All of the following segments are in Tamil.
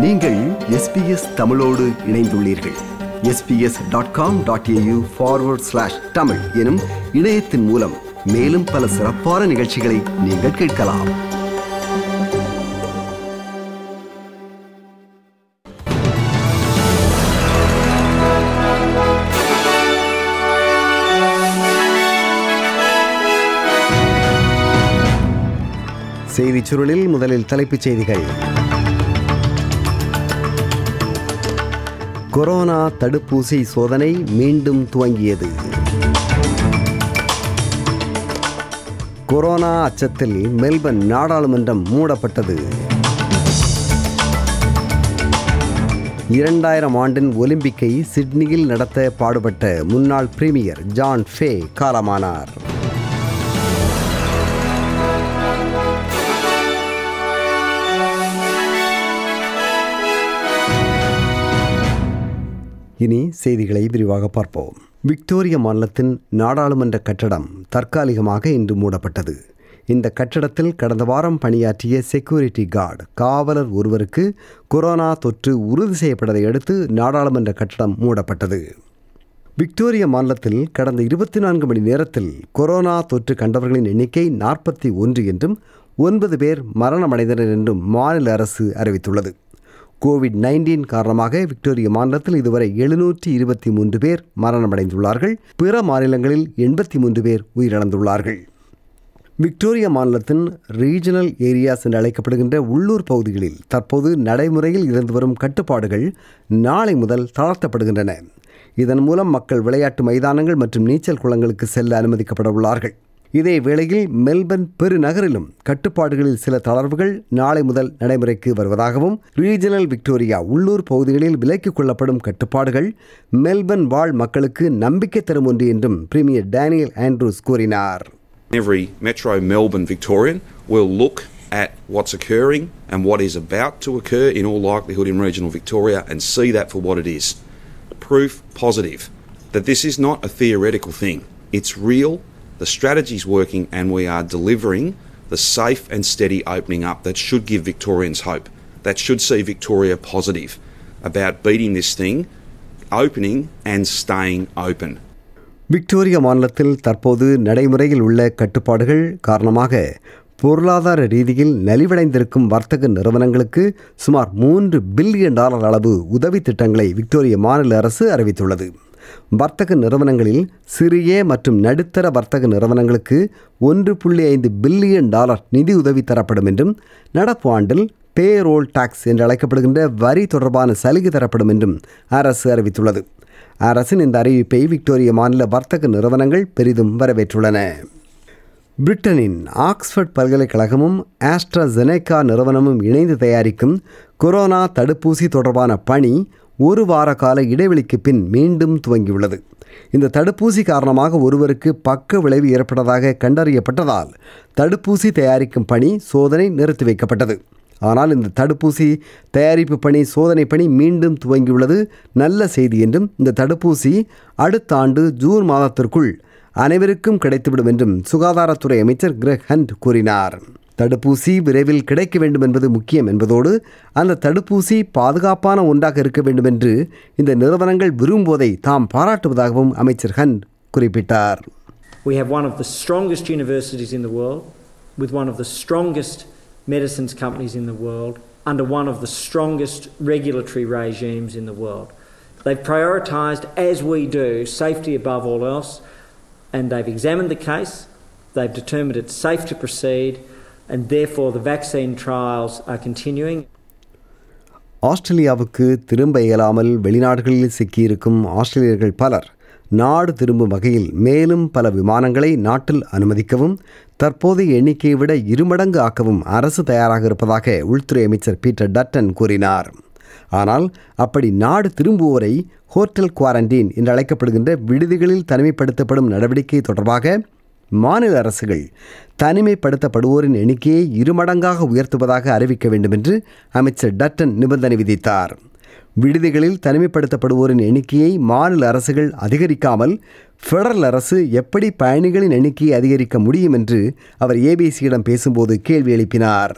நீங்கள் எஸ்பிஎஸ் தமிழோடு இணைந்துள்ளீர்கள். SBS dot com dot AU forward slash Tamil எனும் இணையத்தின் மூலம் மேலும் பல சிறப்பான நிகழ்ச்சிகளை நீங்கள் கேட்கலாம். செய்திச் சுருளில் முதலில் தலைப்புச் செய்திகள். கொரோனா தடுப்பூசி சோதனை மீண்டும் துவங்கியது. கொரோனா அச்சத்தில் மெல்பர்ன் நாடாளுமன்றம் மூடப்பட்டது. இரண்டாயிரம் ஆண்டின் ஒலிம்பிக்கை சிட்னியில் நடத்த பாடுபட்ட முன்னாள் பிரீமியர் ஜான் ஃபே காலமானார். இனி செய்திகளை விரிவாக பார்ப்போம். விக்டோரிய மாநிலத்தின் நாடாளுமன்ற கட்டடம் தற்காலிகமாக இன்று மூடப்பட்டது. இந்த கட்டடத்தில் கடந்த வாரம் பணியாற்றிய செக்யூரிட்டி கார்டு காவலர் ஒருவருக்கு கொரோனா தொற்று உறுதி செய்யப்பட்டதை அடுத்து நாடாளுமன்ற கட்டடம் மூடப்பட்டது. விக்டோரிய மாநிலத்தில் கடந்த இருபத்தி நான்கு மணி நேரத்தில் கொரோனா தொற்று கண்டவர்களின் எண்ணிக்கை நாற்பத்தி ஒன்று என்றும் ஒன்பது பேர் மரணமடைந்தனர் என்றும் மாநில அரசு அறிவித்துள்ளது. கோவிட் நைன்டீன் காரணமாக விக்டோரிய மாநிலத்தில் இதுவரை எழுநூற்றி இருபத்தி மூன்று பேர் மரணமடைந்துள்ளார்கள். பிற மாநிலங்களில் எண்பத்தி மூன்று பேர் உயிரிழந்துள்ளார்கள். விக்டோரியா மாநிலத்தின் ரீஜனல் ஏரியாஸ் என்று அழைக்கப்படுகின்ற உள்ளூர் பகுதிகளில் தற்போது நடைமுறையில் இருந்து வரும் கட்டுப்பாடுகள் நாளை முதல் தளர்த்தப்படுகின்றன. இதன் மூலம் மக்கள் விளையாட்டு மைதானங்கள் மற்றும் நீச்சல் குளங்களுக்கு செல்ல அனுமதிக்கப்பட உள்ளார்கள் இதே வேளையில் மெல்பர்ன் பெருநகரிலும் கட்டுப்பாடுகளில் சில தளர்வுகள் நாளை முதல் நடைமுறைக்கு வருவதாகவும் ரீஜனல் விக்டோரியா உள்ளூர் பகுதிகளில் விலக்கிக் கொள்ளப்படும் கட்டுப்பாடுகள் மெல்பர்ன் வாழ் மக்களுக்கு நம்பிக்கை தரும் ஒன்று என்றும் பிரீமியர் டேனியல் ஆண்ட்ரூஸ் கூறினார் Every Metro Melbourne Victorian will look at what's occurring and what is about to occur in all likelihood in regional Victoria and see that for what it is. Proof positive that this is not a theoretical thing. It's real, the strategy's working, and we are delivering the safe and steady opening up that should give Victorians hope, that should see Victoria positive about beating this thing, opening and staying open. Victoria மாநிலத்தில் தற்போது நடைமுறையில் உள்ள கட்டுப்பாடுகள் காரணமாக பொருளாதார ரீதியில் நலிவடைந்திருக்கும் வர்த்தக நிறுவனங்களுக்கு சுமார் மூன்று பில்லியன் டாலர் அளவு உதவி திட்டங்களை விக்டோரிய மாநில அரசு அறிவித்துள்ளது வர்த்தக நிறுவனங்களில் சிறிய மற்றும் நடுத்தர வர்த்தக நிறுவனங்களுக்கு ஒன்று புள்ளி ஐந்து பில்லியன் டாலர் நிதி உதவி தரப்படும் என்றும் நடப்பு ஆண்டில் பேரோல் டாக்ஸ் என்று அழைக்கப்படுகின்ற வரி தொடர்பான சலுகை தரப்படும் என்றும் அரசு அறிவித்துள்ளது. அரசின் இந்த அறிவிப்பை விக்டோரிய மாநில வர்த்தக நிறுவனங்கள் பெரிதும் வரவேற்றுள்ளன. பிரிட்டனின் ஆக்ஸ்ஃபர்ட் பல்கலைக்கழகமும் ஆஸ்ட்ராஜெனேகா நிறுவனமும் இணைந்து தயாரிக்கும் கொரோனா தடுப்பூசி தொடர்பான பணி ஒரு வார கால இடைவெளிக்கு பின் மீண்டும் துவங்கியுள்ளது. இந்த தடுப்பூசி காரணமாக ஒருவருக்கு பக்க விளைவு ஏற்பட்டதாக கண்டறியப்பட்டதால் தடுப்பூசி தயாரிக்கும் பணி சோதனை நிறுத்தி வைக்கப்பட்டது. ஆனால் இந்த தடுப்பூசி தயாரிப்பு பணி சோதனை பணி மீண்டும் துவங்கியுள்ளது. நல்ல செய்தி என்றும் இந்த தடுப்பூசி அடுத்த ஆண்டு ஜூன் மாதத்திற்குள் அனைவருக்கும் கிடைத்துவிடும் என்றும் சுகாதாரத்துறை அமைச்சர் கிரெக் ஹண்ட் கூறினார். தடுப்பூசி விரைவில் கிடைக்க வேண்டும் என்பது முக்கியம் என்பதோடு அந்த தடுப்பூசி பாதுகாப்பான ஒன்றாக இருக்க வேண்டும் என்று இந்த நிறுவனங்கள் விரும்புவதை தாம் பாராட்டுவதாகவும் அமைச்சர் ஹண்ட் குறிப்பிட்டார் We have one of the strongest universities in the world, with one of the strongest medicines companies in the world, under one of the strongest regulatory regimes in the world. They've prioritised, as we do, safety above all else, and they've examined the case, they've determined it's safe to proceed, and therefore the vaccine trials are continuing. ஆஸ்திரேலியாவுக்கு திரும்ப இயலாமல் வெளிநாடுகளில் சிக்கியிருக்கும் ஆஸ்திரேலியர்கள் பலர் நாடு திரும்பும் வகையில் மேலும் பல விமானங்களை நாட்டில் அனுமதிக்கவும் தற்போதைய எண்ணிக்கையை விட இருமடங்கு ஆக்கவும் அரசு தயாராக இருப்பதாக உள்துறை அமைச்சர் பீட்டர் டட்டன் கூறினார் ஆனால் அப்படி நாடு திரும்புவோரை ஹோட்டல் குவாரண்டீன் என்று அழைக்கப்படுகின்ற விடுதிகளில் தனிமைப்படுத்தப்படும் நடவடிக்கை தொடர்பாக மாநில அரசுகள் தனிமைப்படுத்தப்படுவோரின் எண்ணிக்கையை இருமடங்காக உயர்த்துவதாக அறிவிக்க வேண்டும் என்று அமைச்சர் டட்டன் நிபந்தனை விதித்தார். விடுதிகளில் தனிமைப்படுத்தப்படுவோரின் எண்ணிக்கையை மாநில அரசுகள் அதிகரிக்காமல் ஃபெடரல் அரசு எப்படி பயணிகளின் எண்ணிக்கையை அதிகரிக்க முடியும் என்று அவர் ஏபிசியிடம் பேசும்போது கேள்வி எழுப்பினார்.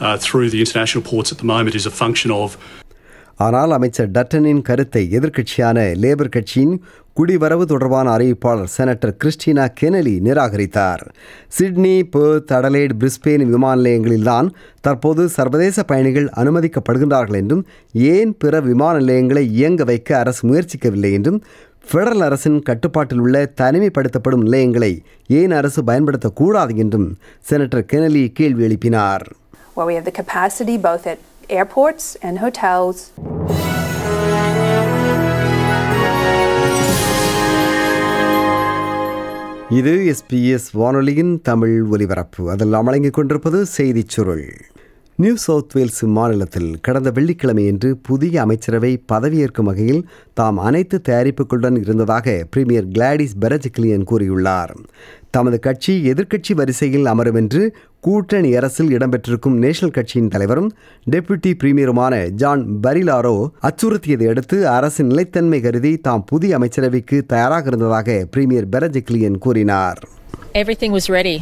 Uh, through the international ports at the moment is a function of ஆனால் அமைச்சர் டட்டனின் கருத்தை எதிர்க்கட்சியான லேபர் கட்சியின் குடிவரவு தொடர்பான அறிவிப்பாளர் செனட்டர் கிறிஸ்டினா கெனலி நிராகரித்தார். சிட்னி பெர்த் அடலேட் பிரிஸ்பெயின் விமான நிலையங்களில்தான் தற்போது சர்வதேச பயணிகள் அனுமதிக்கப்படுகின்றார்கள் என்றும் ஏன் பிற விமான நிலையங்களை இயங்க வைக்க அரசு முயற்சிக்கவில்லை என்றும் ஃபெடரல் அரசின் கட்டுப்பாட்டில் உள்ள தனிமைப்படுத்தப்படும் நிலையங்களை ஏன் அரசு பயன்படுத்தக்கூடாது என்றும் செனட்டர் கெனலி கேள்வி எழுப்பினார். Where we have the capacity both at airports and hotels இது எஸ்பிஎஸ் வானொலியின் தமிழ் ஒலிபரப்பு. அதில் வழங்கிக் கொண்டிருப்பது செய்திச் சுருள். நியூ சவுத் வேல்ஸ் மாநிலத்தில் கடந்த வெள்ளிக்கிழமையன்று புதிய அமைச்சரவை பதவியேற்கும் வகையில் தாம் அனைத்து தயாரிப்புகளுடன் இருந்ததாக பிரீமியர் கிளாடிஸ் பெரஜிக்லியன் கூறியுள்ளார். தமது கட்சி எதிர்க்கட்சி வரிசையில் அமரும் என்று கூட்டணி அரசில் இடம்பெற்றிருக்கும் நேஷனல் கட்சியின் தலைவரும் டெபுட்டி பிரீமியருமான ஜான் பரிலாரோ அச்சுறுத்தியதை அடுத்து அரசின் நிலைத்தன்மை கருதி தாம் புதிய அமைச்சரவைக்கு தயாராக இருந்ததாக பிரீமியர் பெரஜிக்லியன் கூறினார் Everything was ready,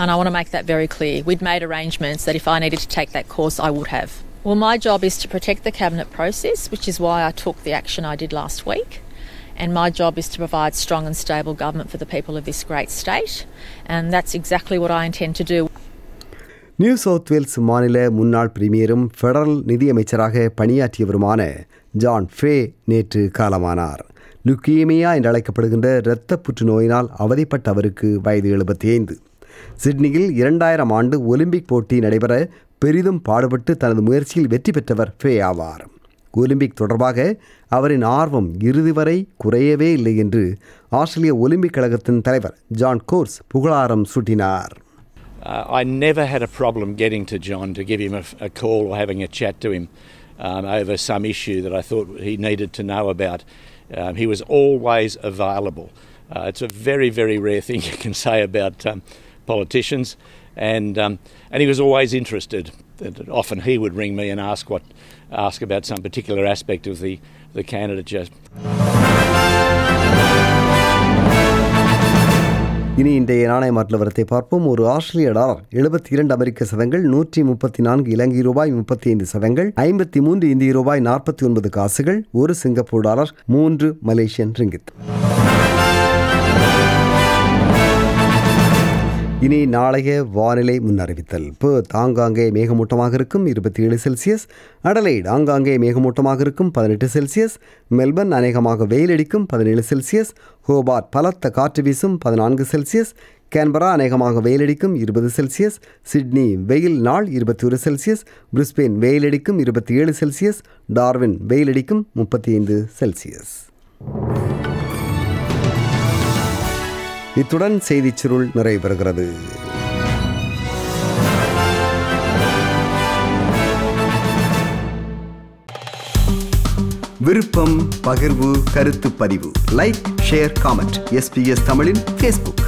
and I want to make that very clear. We'd made arrangements that if I needed to take that course, I would have. Well, my job is to protect the cabinet process, which is why I took the action I did last week. And my job is to provide strong and stable government for the people of this great state, and that's exactly what I intend to do. New South Wales மாநில முன்னாள் பிரீமியரும் ஃபெடரல் நிதியமைச்சராக பணியாற்றியவருமான ஜான் ஃபே நேற்று காலமானார். லுக்கீமியா என்று அழைக்கப்படுகின்ற இரத்த புற்றுநோயினால் அவதிப்பட்ட அவருக்கு வயது எழுபத்தி ஐந்து சிட்னியில் இரண்டாயிரம் ஆண்டு ஒலிம்பிக் போட்டி நடைபெற பெரிதும் பாடுபட்டு தனது முயற்சியில் வெற்றி பெற்றவர் ஃபே ஆவார். ஒலிம்பிக் தொடர்பாக அவரின் ஆர்வம் இறுதி வரை குறையவே இல்லை என்று ஆஸ்திரேலிய ஒலிம்பிக் கழகத்தின் தலைவர் ஜான் கோர்ஸ் புகழாரம் சூட்டினார் Uh, I never had a problem getting to John to give him a, a call or having a chat to him um, over some issue that I thought he needed to know about. Um, he was always available. Uh, it's a very, very rare thing you can say about um, politicians, and um, and he was always interested. That often he would ring me and ask what ask about some particular aspect of the the candidature. இனி இன்றைய நாணய மாற்று வரத்தை பார்ப்போம் ஒரு ஆஸ்திரேலிய டாலர் எழுபத்தி இரண்டு அமெரிக்க சதங்கள் நூற்றி முப்பத்தி நான்கு இலங்கை ரூபாய் முப்பத்தி ஐந்து சதங்கள் ஐம்பத்தி மூன்று இந்திய ரூபாய் நாற்பத்தி ஒன்பது காசுகள் ஒரு சிங்கப்பூர் டாலர் மூன்று மலேசியன் ரிங்கித் இனி நாளைய வானிலை முன்னறிவித்தல். பேர்த் ஆங்காங்கே மேகமூட்டமாக இருக்கும் இருபத்தி ஏழு செல்சியஸ். அடலைட் ஆங்காங்கே மேகமூட்டமாக இருக்கும் பதினெட்டு செல்சியஸ். மெல்பர்ன் அநேகமாக வெயிலடிக்கும் பதினேழு செல்சியஸ். ஹோபார்ட் பலத்த காற்று வீசும் பதினான்கு செல்சியஸ். கேன்பரா அநேகமாக வெயிலடிக்கும் இருபது செல்சியஸ். சிட்னி வெயில் நாள் இருபத்தி ஒரு செல்சியஸ். பிரிஸ்பெயின் வெயிலடிக்கும் இருபத்தி ஏழு செல்சியஸ். டார்வின் வெயிலடிக்கும் முப்பத்தி ஐந்து செல்சியஸ். இத்துடன் செய்திச் சுருள் நிறைவு விருப்பம் பகிர்வு கருத்து பதிவு. லைக் ஷேர் காமெண்ட் எஸ்பிஎஸ் தமிழின் ஃபேஸ்புக்